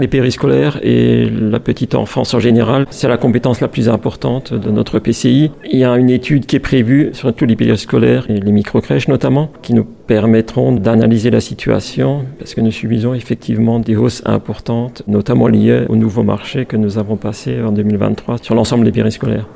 Les périscolaires et la petite enfance en général, c'est la compétence la plus importante de notre PCI. Il y a une étude qui est prévue sur tous les périscolaires et les microcrèches notamment, qui nous permettront d'analyser la situation parce que nous subissons effectivement des hausses importantes, notamment liées au nouveau marché que nous avons passé en 2023 sur l'ensemble des périscolaires.